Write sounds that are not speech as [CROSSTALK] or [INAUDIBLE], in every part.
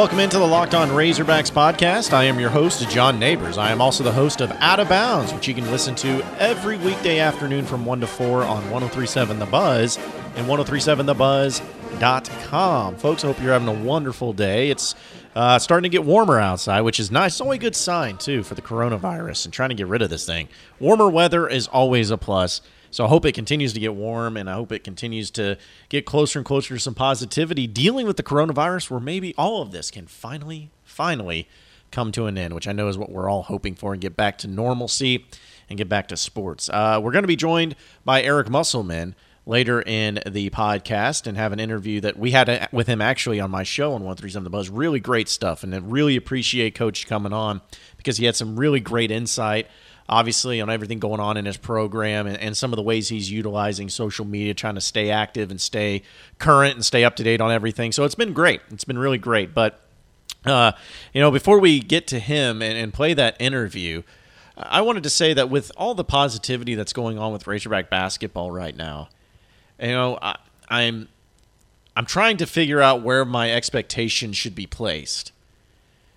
welcome into the Locked On Razorbacks podcast. I am your host, John Neighbors. I am also the host of Out of Bounds, which you can listen to every weekday afternoon from 1 to 4 on 1037 The Buzz and 1037thebuzz.com. Folks, I hope you're having a wonderful day. It's uh, starting to get warmer outside, which is nice. It's always a good sign, too, for the coronavirus and trying to get rid of this thing. Warmer weather is always a plus. So I hope it continues to get warm and I hope it continues to get closer and closer to some positivity dealing with the coronavirus where maybe all of this can finally, finally come to an end, which I know is what we're all hoping for and get back to normalcy and get back to sports. Uh, we're going to be joined by Eric Musselman later in the podcast and have an interview that we had uh, with him actually on my show on 137 The Buzz. Really great stuff. And I really appreciate Coach coming on because he had some really great insight obviously on everything going on in his program and, and, some of the ways he's utilizing social media, trying to stay active and stay current and stay up to date on everything. So it's been great. It's been really great. But uh, you know, before we get to him and, and play that interview, I wanted to say that with all the positivity that's going on with Razorback basketball right now, you know, I, I'm I'm trying to figure out where my expectations should be placed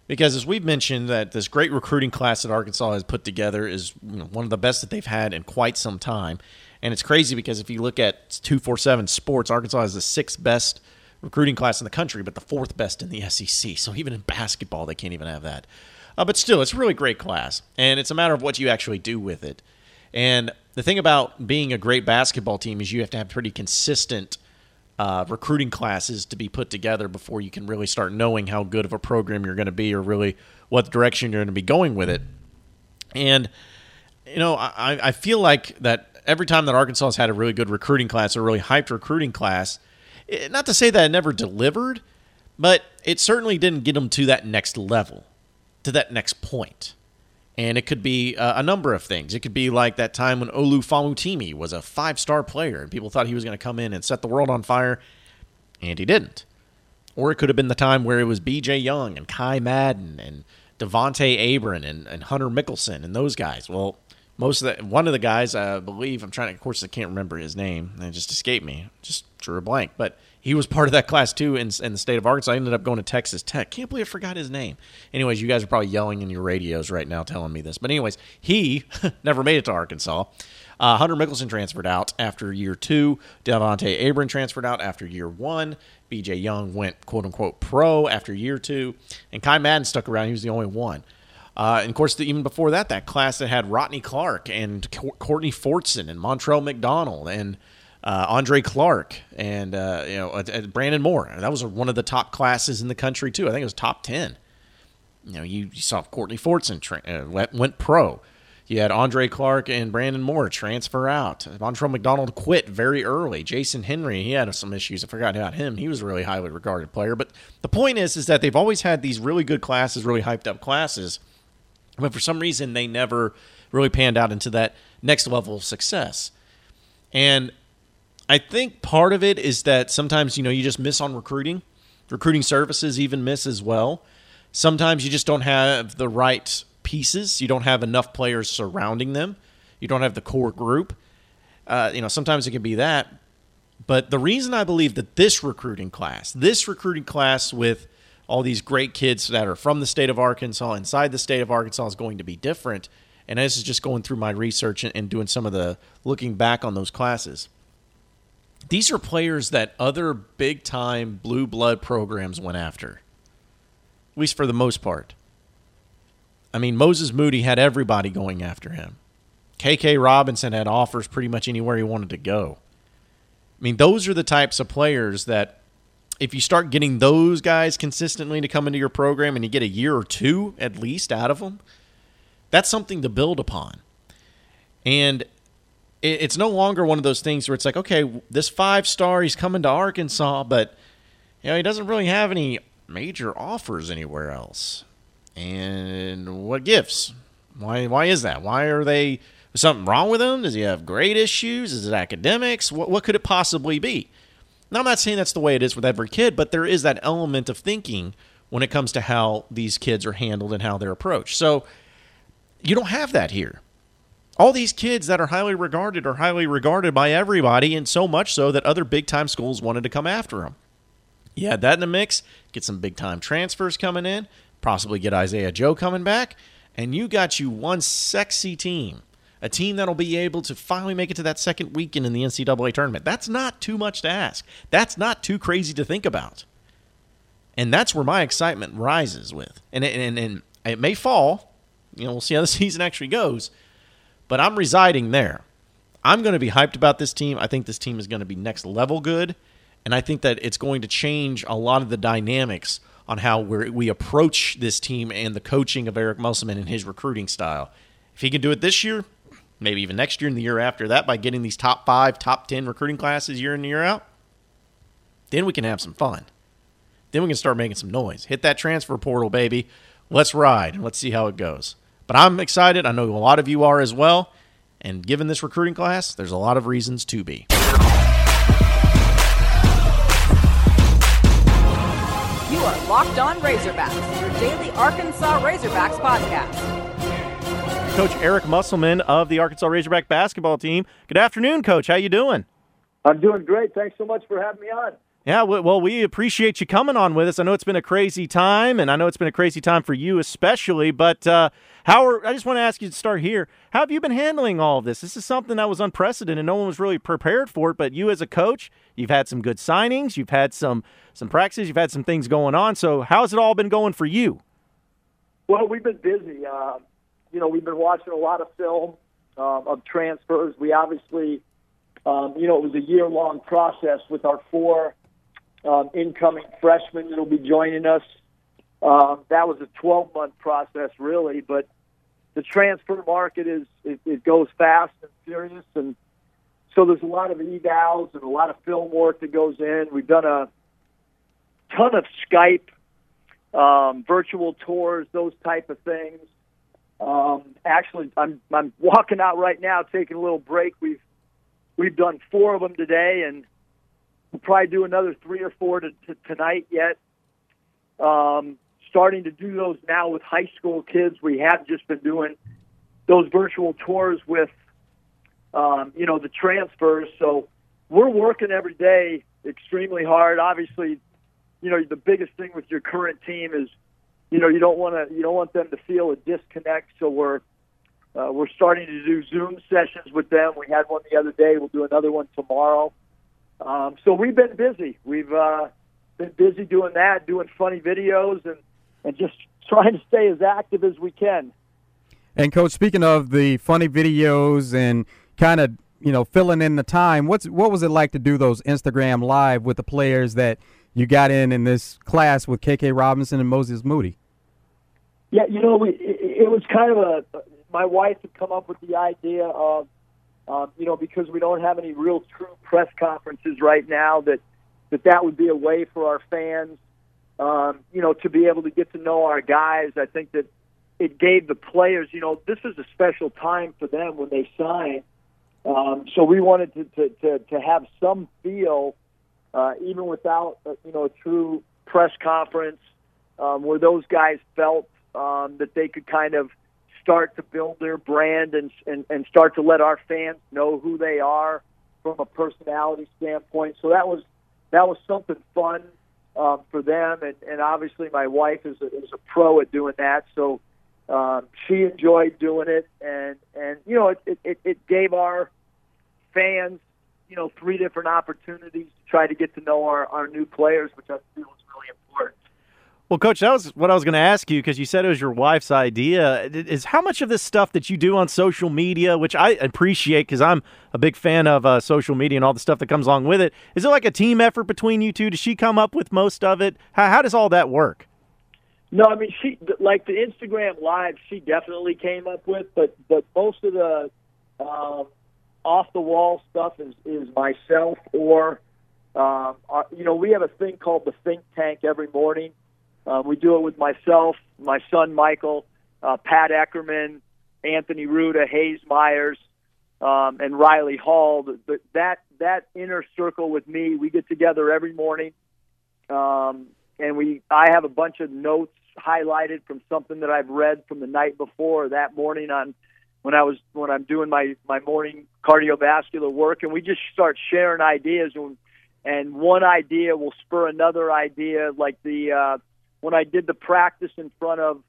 because as we've mentioned that this great recruiting class that Arkansas has put together is you know, one of the best that they've had in quite some time. And it's crazy because if you look at 247 Sports, Arkansas is the sixth best recruiting class in the country, but the fourth best in the SEC. So even in basketball, they can't even have that. Uh, but still, it's a really great class, and it's a matter of what you actually do with it. And the thing about being a great basketball team is you have to have pretty consistent uh, recruiting classes to be put together before you can really start knowing how good of a program you're going to be or really what direction you're going to be going with it. And, you know, I, I feel like that every time that Arkansas has had a really good recruiting class, a really hyped recruiting class, it, eh, not to say that it never delivered, but it certainly didn't get them to that next level, to that next point. And it could be uh, a number of things. It could be like that time when Olu Famutimi was a five star player and people thought he was going to come in and set the world on fire, and he didn't. Or it could have been the time where it was BJ Young and Ky Madden and Devonta Abron and, and Hunter Mickelson and those guys. Well, most of the one of the guys, I believe, I'm trying to, of course, I can't remember his name. It just escaped me. Just drew a blank. But he was part of that class too in, in the state of Arkansas. I ended up going to Texas Tech. Can't believe I forgot his name. Anyways, you guys are probably yelling in your radios right now telling me this. But anyways, he [LAUGHS] never made it to Arkansas. Uh, Hunter Mickelson transferred out after year two. Devonta Abron transferred out after year one. BJ Young went quote unquote pro after year two, and Ky Madden stuck around. He was the only one. Uh, and of course, the, even before that, that class that had Rotnei Clarke and Courtney Fortson and Montrell McDonald and uh, Andre Clark and uh, you know uh, Brandon Moore. That was one of the top classes in the country too. I think it was top ten. You know, you, you saw Courtney Fortson tra- uh, went, went, pro. You had Andre Clark and Brandon Moore transfer out. Montrell McDonald quit very early. Jason Henry, he had some issues. I forgot about him. He was a really highly regarded player. But the point is, is that they've always had these really good classes, really hyped up classes, but for some reason they never really panned out into that next level of success. And I think part of it is that sometimes you know you just miss on recruiting. Recruiting services even miss as well. Sometimes you just don't have the right pieces. You don't have enough players surrounding them. You don't have the core group. Uh, you know, sometimes it can be that. But the reason I believe that this recruiting class, this recruiting class with all these great kids that are from the state of Arkansas, inside the state of Arkansas, is going to be different. And this is just going through my research and, and doing some of the looking back on those classes these are players that other big time blue blood programs went after, at least for the most part. I mean, Moses Moody had everybody going after him. KK Robinson had offers pretty much anywhere he wanted to go. I mean, those are the types of players that if you start getting those guys consistently to come into your program and you get a year or two at least out of them, that's something to build upon. And it's no longer one of those things where it's like, okay, this five star, he's coming to Arkansas, but you know he doesn't really have any major offers anywhere else. And what gives? Why? Why is that? Why are they? Is something wrong with him? Does he have grade issues? Is it academics? What what could it possibly be? Now I'm not saying that's the way it is with every kid, but there is that element of thinking when it comes to how these kids are handled and how they're approached. So you don't have that here all these kids that are highly regarded are highly regarded by everybody, and so much so that other big time schools wanted to come after them. You add that in the mix, get some big time transfers coming in, possibly get Isaiah Joe coming back, and you got you one sexy team. A team that'll be able to finally make it to that second weekend in the NCAA tournament. That's not too much to ask. That's not too crazy to think about. And that's where my excitement rises with. And, and, and it may fall. You know, we'll see how the [LAUGHS] season actually goes. But I'm residing there. I'm going to be hyped about this team. I think this team is going to be next level good. And I think that it's going to change a lot of the dynamics on how we approach this team and the coaching of Eric Musselman and his recruiting style. If he can do it this year, maybe even next year and the year after that by getting these top five, top 10 recruiting classes year in, year out, then we can have some fun. Then we can start making some noise. Hit that transfer portal, baby. Let's ride and let's see how it goes. But I'm excited. I know a lot of you are as well. And given this recruiting class, there's a lot of reasons to be. You are Locked On Razorbacks, your daily Arkansas Razorbacks podcast. Coach Eric Musselman of the Arkansas Razorback basketball team. Good afternoon, Coach. How you doing? I'm doing great. Thanks so much for having me on. Yeah, well, we appreciate you coming on with us. I know it's been a crazy time, and I know it's been a crazy time for you especially. But uh, how are, I just want to ask you to start here. How have you been handling all of this? This is something that was unprecedented. No one was really prepared for it. But you, as a coach, you've had some good signings, you've had some some practices, you've had some things going on. So how's it all been going for you? Well, we've been busy. Uh, you know, we've been watching a lot of film um, of transfers. We obviously, um, you know, it was a year long process with our four um, incoming freshmen that'll be joining us. Um, that was a 12 month process, really, but the transfer market is it, it goes fast and furious, and so there's a lot of evals and a lot of film work that goes in. We've done a ton of Skype, um, virtual tours, those type of things. Um, actually, I'm I'm walking out right now, taking a little break. We've we've done four of them today, and We'll probably do another three or four to, to, tonight yet. Um, starting to do those now with high school kids. We have just been doing those virtual tours with, um, you know, the transfers. So we're working every day extremely hard. Obviously, you know, the biggest thing with your current team is, you know, you don't want to, you don't want them to feel a disconnect. So we're, uh, we're starting to do Zoom sessions with them. We had one the other day. We'll do another one tomorrow. Um, so we've been busy. We've uh, been busy doing that, doing funny videos, and and just [LAUGHS] trying to stay as active as we can. And coach, speaking of the funny videos and kind of you know filling in the time, what's what was it like to do those Instagram live with the players that you got in in this class with KK Robinson and Moses Moody? Yeah, you know, we, it, it was kind of a. My wife had come up with the idea of um, you know, because we don't have any real true press conferences right now, that that that would be a way for our fans, um, you know, to be able to get to know our guys. I think that it gave the players, you know, this is a special time for them when they sign. Um, so we wanted to, to, to, to have some feel, uh, even without, uh, you know, a true press conference, um, where those guys felt um, that they could kind of – start to build their brand and, and, and start to let our fans know who they are from a personality standpoint. So that was that was something fun um, for them, and, and obviously my wife is a, is a pro at doing that. So um, she enjoyed doing it, and and you know it, it, it gave our fans you know three different opportunities to try to get to know our, our new players, which I feel important. Well, Coach, that was what I was going to ask you because you said it was your wife's idea. Is how much of this stuff that you do on social media, which I appreciate because I'm a big fan of uh, social media and all the stuff that comes along with it, is it like a team effort between you two? Does she come up with most of it? How, how does all that work? No, I mean she like the Instagram live. She definitely came up with, but but most of the um, off the wall stuff is is myself or um, our, you know we have a thing called the think tank every morning um, we do it with myself, my son Michael, uh, Pat Eckerman, Anthony Ruda, Hayes Myers, um, and Riley Hall. That that inner circle with me, we get together every morning, um, and we I have a bunch of notes highlighted from something that I've read from the night before that morning on when I was when I'm doing my my morning cardiovascular work, and we just start sharing ideas and and one idea will spur another idea. Like the uh, when I did the practice in front of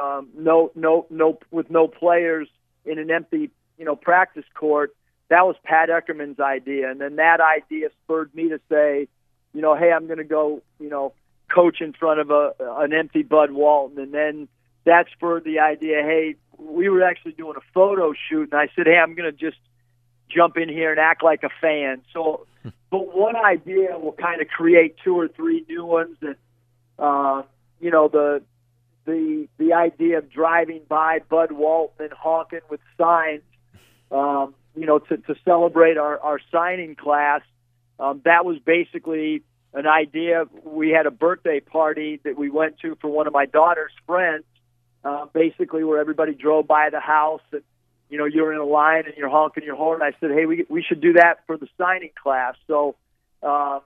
um, no no no with no players in an empty you know practice court, that was Pat Eckerman's idea, and then that idea spurred me to say, you know, hey, I'm going to go you know coach in front of a an empty Bud Walton, and then that spurred the idea. Hey, we were actually doing a photo shoot, and I said, hey, I'm going to just jump in here and act like a fan. So, but one idea will kind of create two or three new ones, and uh, you know the the the idea of driving by Bud Walton and honking with signs, um, you know, to to celebrate our our signing class. Um, that was basically an idea. We had a birthday party that we went to for one of my daughter's friends, uh, basically where everybody drove by the house and you know you're in a line and you're honking your horn. I said, hey, we we should do that for the signing class. So uh,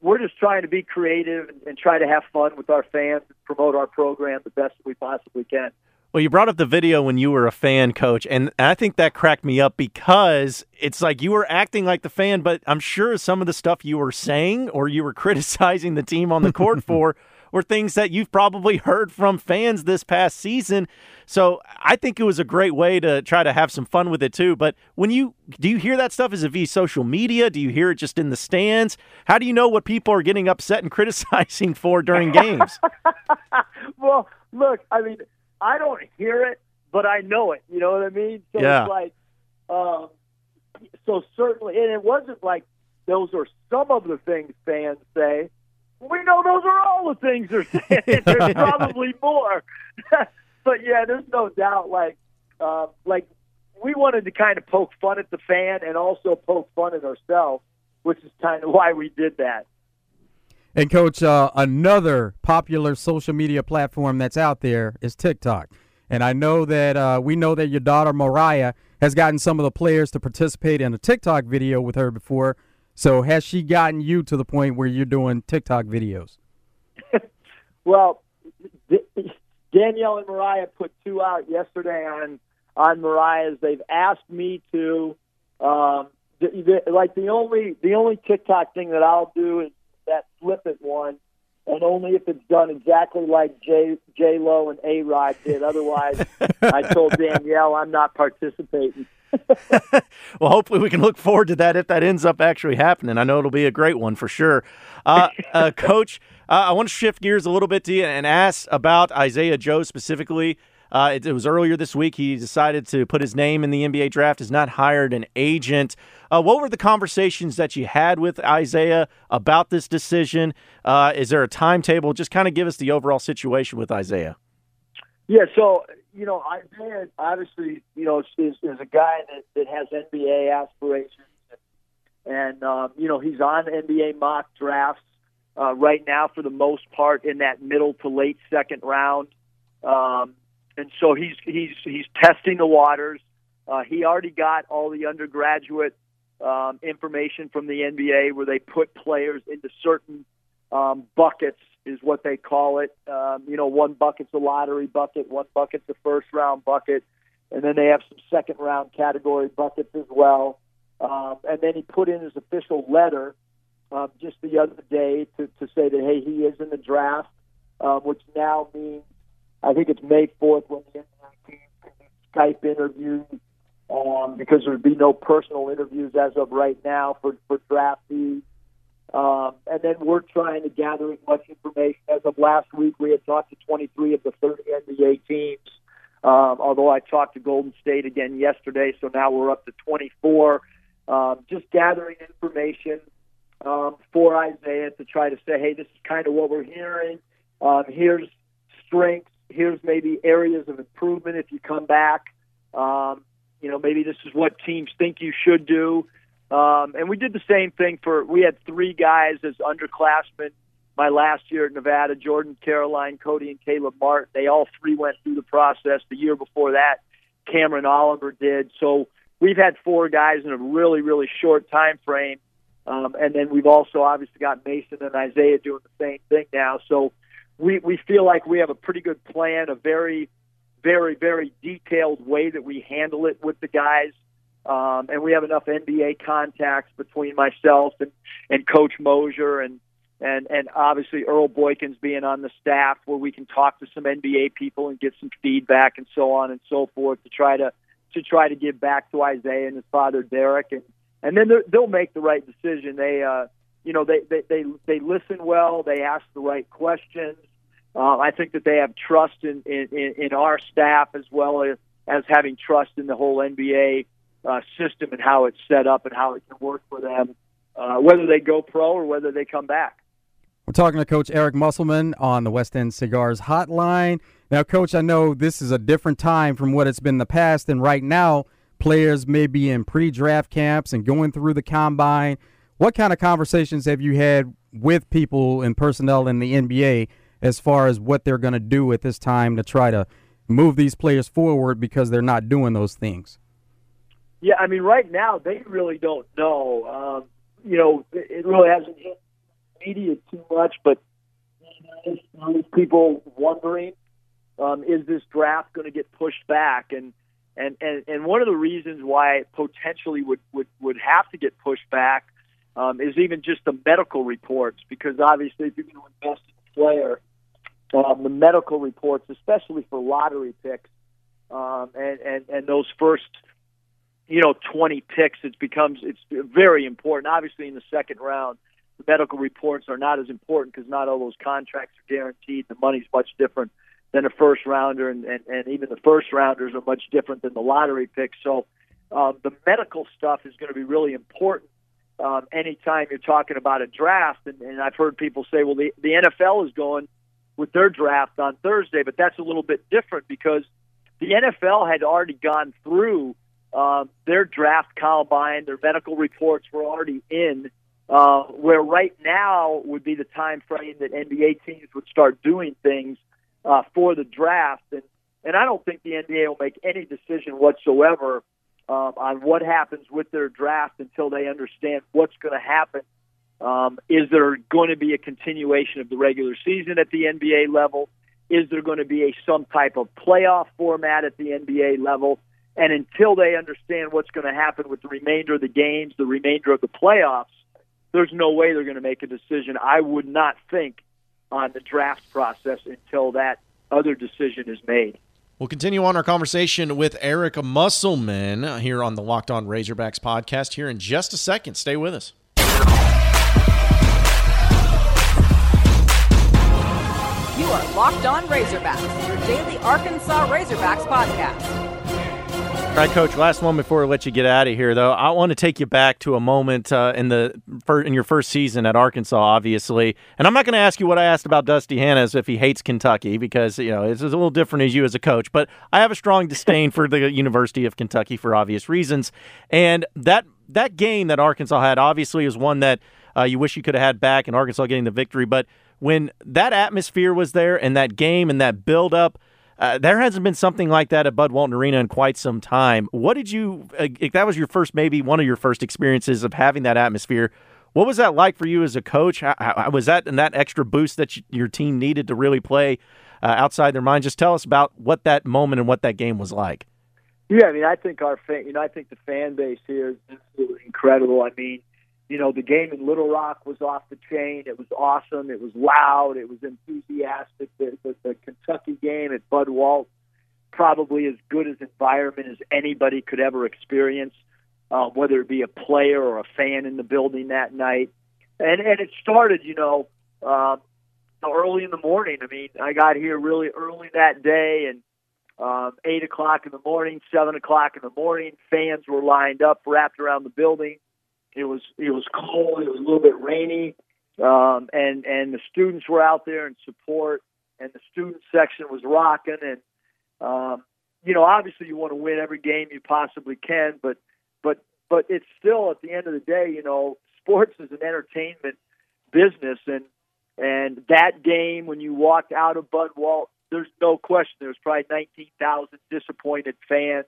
we're just trying to be creative and, and try to have fun with our fans and promote our program the best we possibly can. Well, you brought up the video when you were a fan, coach, and I think that cracked me up because it's like you were acting like the fan, but I'm sure some of the stuff you were saying or you were [LAUGHS] criticizing the team on the court [LAUGHS] for were things that you've probably heard from fans this past season. So I think it was a great way to try to have some fun with it too. But when you do you hear that stuff? Is it via social media? Do you hear it just in the stands? How do you know what people are getting upset and [LAUGHS] criticizing for during games? [LAUGHS] well, look, I mean, I don't hear it, but I know it. You know what I mean? So yeah. it's like, um, so certainly, and it wasn't like those are some of the things fans say we know those are all the things they're saying. [LAUGHS] There's probably more, [LAUGHS] but yeah, there's no doubt. Like, uh, like we wanted to kind of poke fun at the fan and also poke fun at ourselves, which is kind of [LAUGHS] why we did that. And coach, uh, another popular social media platform that's out there is TikTok. And I know that uh, we know that your daughter Mariah has gotten some of the players to participate in a TikTok video with her before. So has she gotten you to the point where you're doing TikTok videos? [LAUGHS] well, Danielle and Mariah put two out yesterday on on Mariah's. They've asked me to. Um, the, the, like the only the only TikTok thing that I'll do is that flip it one, and only if it's done exactly like J J Lo and A Rod did. Otherwise, [LAUGHS] I told Danielle I'm not participating. [LAUGHS] well, hopefully we can look forward to that if that ends up actually happening. I know it'll be a great one for sure. Uh, [LAUGHS] uh, Coach, uh, I want to shift gears a little bit to you and ask about Isaiah Joe specifically. Uh, it, it, was earlier this week he decided to put his name in the NBA draft. Has not hired an agent. Uh, what were the conversations that you had with Isaiah about this decision? Uh, is there a timetable? Just kind of give us the overall situation with Isaiah. Yeah, so you know, Isaiah obviously, you know, is, is a guy that, that has NBA aspirations, and, um, you know, he's on NBA mock drafts uh, right now for the most part in that middle to late second round, um, and so he's he's he's testing the waters. Uh, he already got all the undergraduate um, information from the NBA where they put players into certain um, buckets is what they call it. Um, you know, one bucket's a lottery bucket, one bucket's a first round bucket, and then they have some second round category buckets as well. Um, and then he put in his official letter um, just the other day to, to say that hey, he is in the draft, um, which now means I think it's May fourth when the NBA team Skype interviews. Um, because there would be no personal interviews as of right now for for draftees. Um, and then we're trying to gather as much information. As of last week, we had talked to 23 of the 30 NBA teams. Um, although I talked to Golden State again yesterday, so now we're up to 24. Um, just gathering information um, for Isaiah to try to say, hey, this is kind of what we're hearing. Um, here's strengths. Here's maybe areas of improvement if you come back. Um, you know, maybe this is what teams think you should do. Um, and we did the same thing for, we had three guys as underclassmen my last year at Nevada Jordan, Caroline, Cody, and Caleb Martin. They all three went through the process. The year before that, Cameron Oliver did. So we've had four guys in a really, really short time frame. Um, and then we've also obviously got Mason and Isaiah doing the same thing now. So we, we feel like we have a pretty good plan, a very, very, very detailed way that we handle it with the guys Um, and we have enough NBA contacts between myself and, and Coach Moser and, and, and obviously Earl Boykins being on the staff where we can talk to some NBA people and get some feedback and so on and so forth to try to, to try to give back to Isaiah and his father Derek. And, and then they'll make the right decision. They, uh, you know, they, they, they, they listen well. They ask the right questions. Uh, I think that they have trust in, in, in our staff as well as, as having trust in the whole NBA uh, system and how it's set up and how it can work for them, uh, whether they go pro or whether they come back. We're talking to Coach Eric Musselman on the West End Cigars hotline. Now, Coach, I know this is a different time from what it's been in the past, and right now, players may be in pre draft camps and going through the combine. What kind of conversations have you had with people and personnel in the NBA as far as what they're going to do at this time to try to move these players forward because they're not doing those things? Yeah, I mean, right now they really don't know. Um, you know, it, really hasn't hit media too much, but there's people wondering, um, is this draft going to get pushed back? And and and and one of the reasons why it potentially would would would have to get pushed back um, is even just the medical reports, because obviously if you're going to invest in a player, um, the medical reports, especially for lottery picks, um, and and and those first, you know, 20 picks, it becomes it's very important. Obviously, in the second round, the medical reports are not as important because not all those contracts are guaranteed. The money's much different than a first rounder, and and, and even the first rounders are much different than the lottery picks. So. Um, the medical stuff is going to be really important um, anytime you're talking about a draft. And, and I've heard people say, well, the, the NFL is going with their draft on Thursday, but that's a little bit different because the NFL had already gone through uh, their draft combine, their medical reports were already in. Uh, where right now would be the time frame that NBA teams would start doing things uh, for the draft, and and I don't think the NBA will make any decision whatsoever um, on what happens with their draft until they understand what's going to happen um, is there going to be a continuation of the regular season at the NBA level? Is there going to be a some type of playoff format at the NBA level? And until they understand what's going to happen with the remainder of the games, the remainder of the playoffs, there's no way they're going to make a decision. I would not think on the draft process until that other decision is made. We'll continue on our conversation with Eric Musselman here on the Locked On Razorbacks podcast here in just a second. Stay with us. You are Locked On Razorbacks, your daily Arkansas Razorbacks podcast. All right, Coach. Last one before I let you get out of here, though. I want to take you back to a moment uh, in the in your first season at Arkansas, obviously. And I'm not going to ask you what I asked about Dusty Hannahs if he hates Kentucky because you know it's a little different as you as a coach. But I have a strong disdain for the University of Kentucky for obvious reasons. And that that game that Arkansas had obviously is one that uh, you wish you could have had back, and Arkansas getting the victory. But when that atmosphere was there and that game and that build up, uh, there hasn't been something like that at Bud Walton Arena in quite some time. What did you? Uh, if that was your first, maybe one of your first experiences of having that atmosphere. What was that like for you as a coach? How, how, was that and that extra boost that you, your team needed to really play uh, outside their mind? Just tell us about what that moment and what that game was like. Yeah, I mean, I think our fan, you know, I think the fan base here is absolutely incredible. I mean, you know, the game in Little Rock was off the chain. It was awesome. It was loud. It was enthusiastic. The, the, the Kentucky game at Bud Walt, probably as good as environment as anybody could ever experience, um, whether it be a player or a fan in the building that night. And and it started, you know, um, early in the morning. I mean, I got here really early that day, and um, eight o'clock in the morning, seven o'clock in the morning, fans were lined up, wrapped around the building it was it was cold. It was a little bit rainy, um, and and the students were out there in support, and the student section was rocking. And um, you know, obviously, you want to win every game you possibly can, but but but it's still at the end of the day, you know, sports is an entertainment business, and and that game when you walked out of Bud Walt, there's no question there was probably 19,000 disappointed fans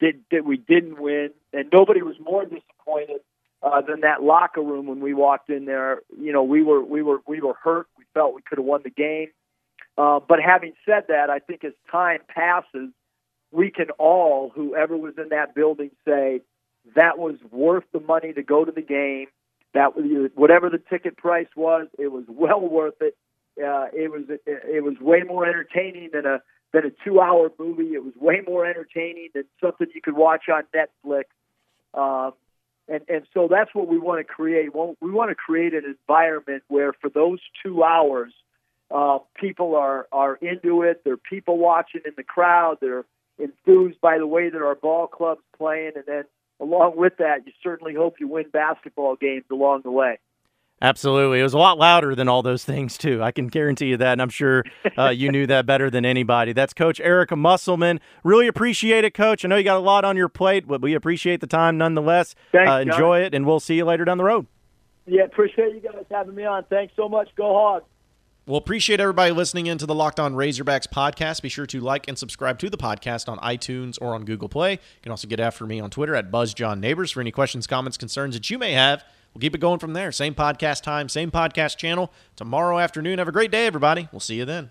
that that we didn't win, and nobody was more disappointed uh, than that locker room when we walked in there. You know, we were we were we were hurt. We felt we could have won the game. Uh, but having said that, I think as time passes, we can all, whoever was in that building, say, that was worth the money to go to the game. That whatever the ticket price was, it was well worth it. Uh, it was it was way more entertaining than a than a two hour movie. It was way more entertaining than something you could watch on Netflix. Um, and and so that's what we want to create. We want to create an environment where for those two hours, uh, people are are into it. They're people watching in the crowd. They're enthused by the way that our ball club's playing, and then along with that, you certainly hope you win basketball games along the way. Absolutely. It was a lot louder than all those things, too. I can guarantee you that. And I'm sure uh, you knew that better than anybody. That's Coach Erica Musselman. Really appreciate it, Coach. I know you got a lot on your plate, but we appreciate the time nonetheless. Thanks, uh, enjoy it, and we'll see you later down the road. Yeah, appreciate you guys having me on. Thanks so much. Go Hogs. Well, appreciate everybody listening into the Locked On Razorbacks podcast. Be sure to like and subscribe to the podcast on iTunes or on Google Play. You can also get after me on Twitter at BuzzJohnNeighbors for any questions, comments, concerns that you may have. We'll keep it going from there. Same podcast time, same podcast channel. Tomorrow afternoon. Have a great day, everybody. We'll see you then.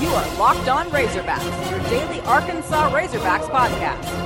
You are Locked On Razorbacks, your daily Arkansas Razorbacks podcast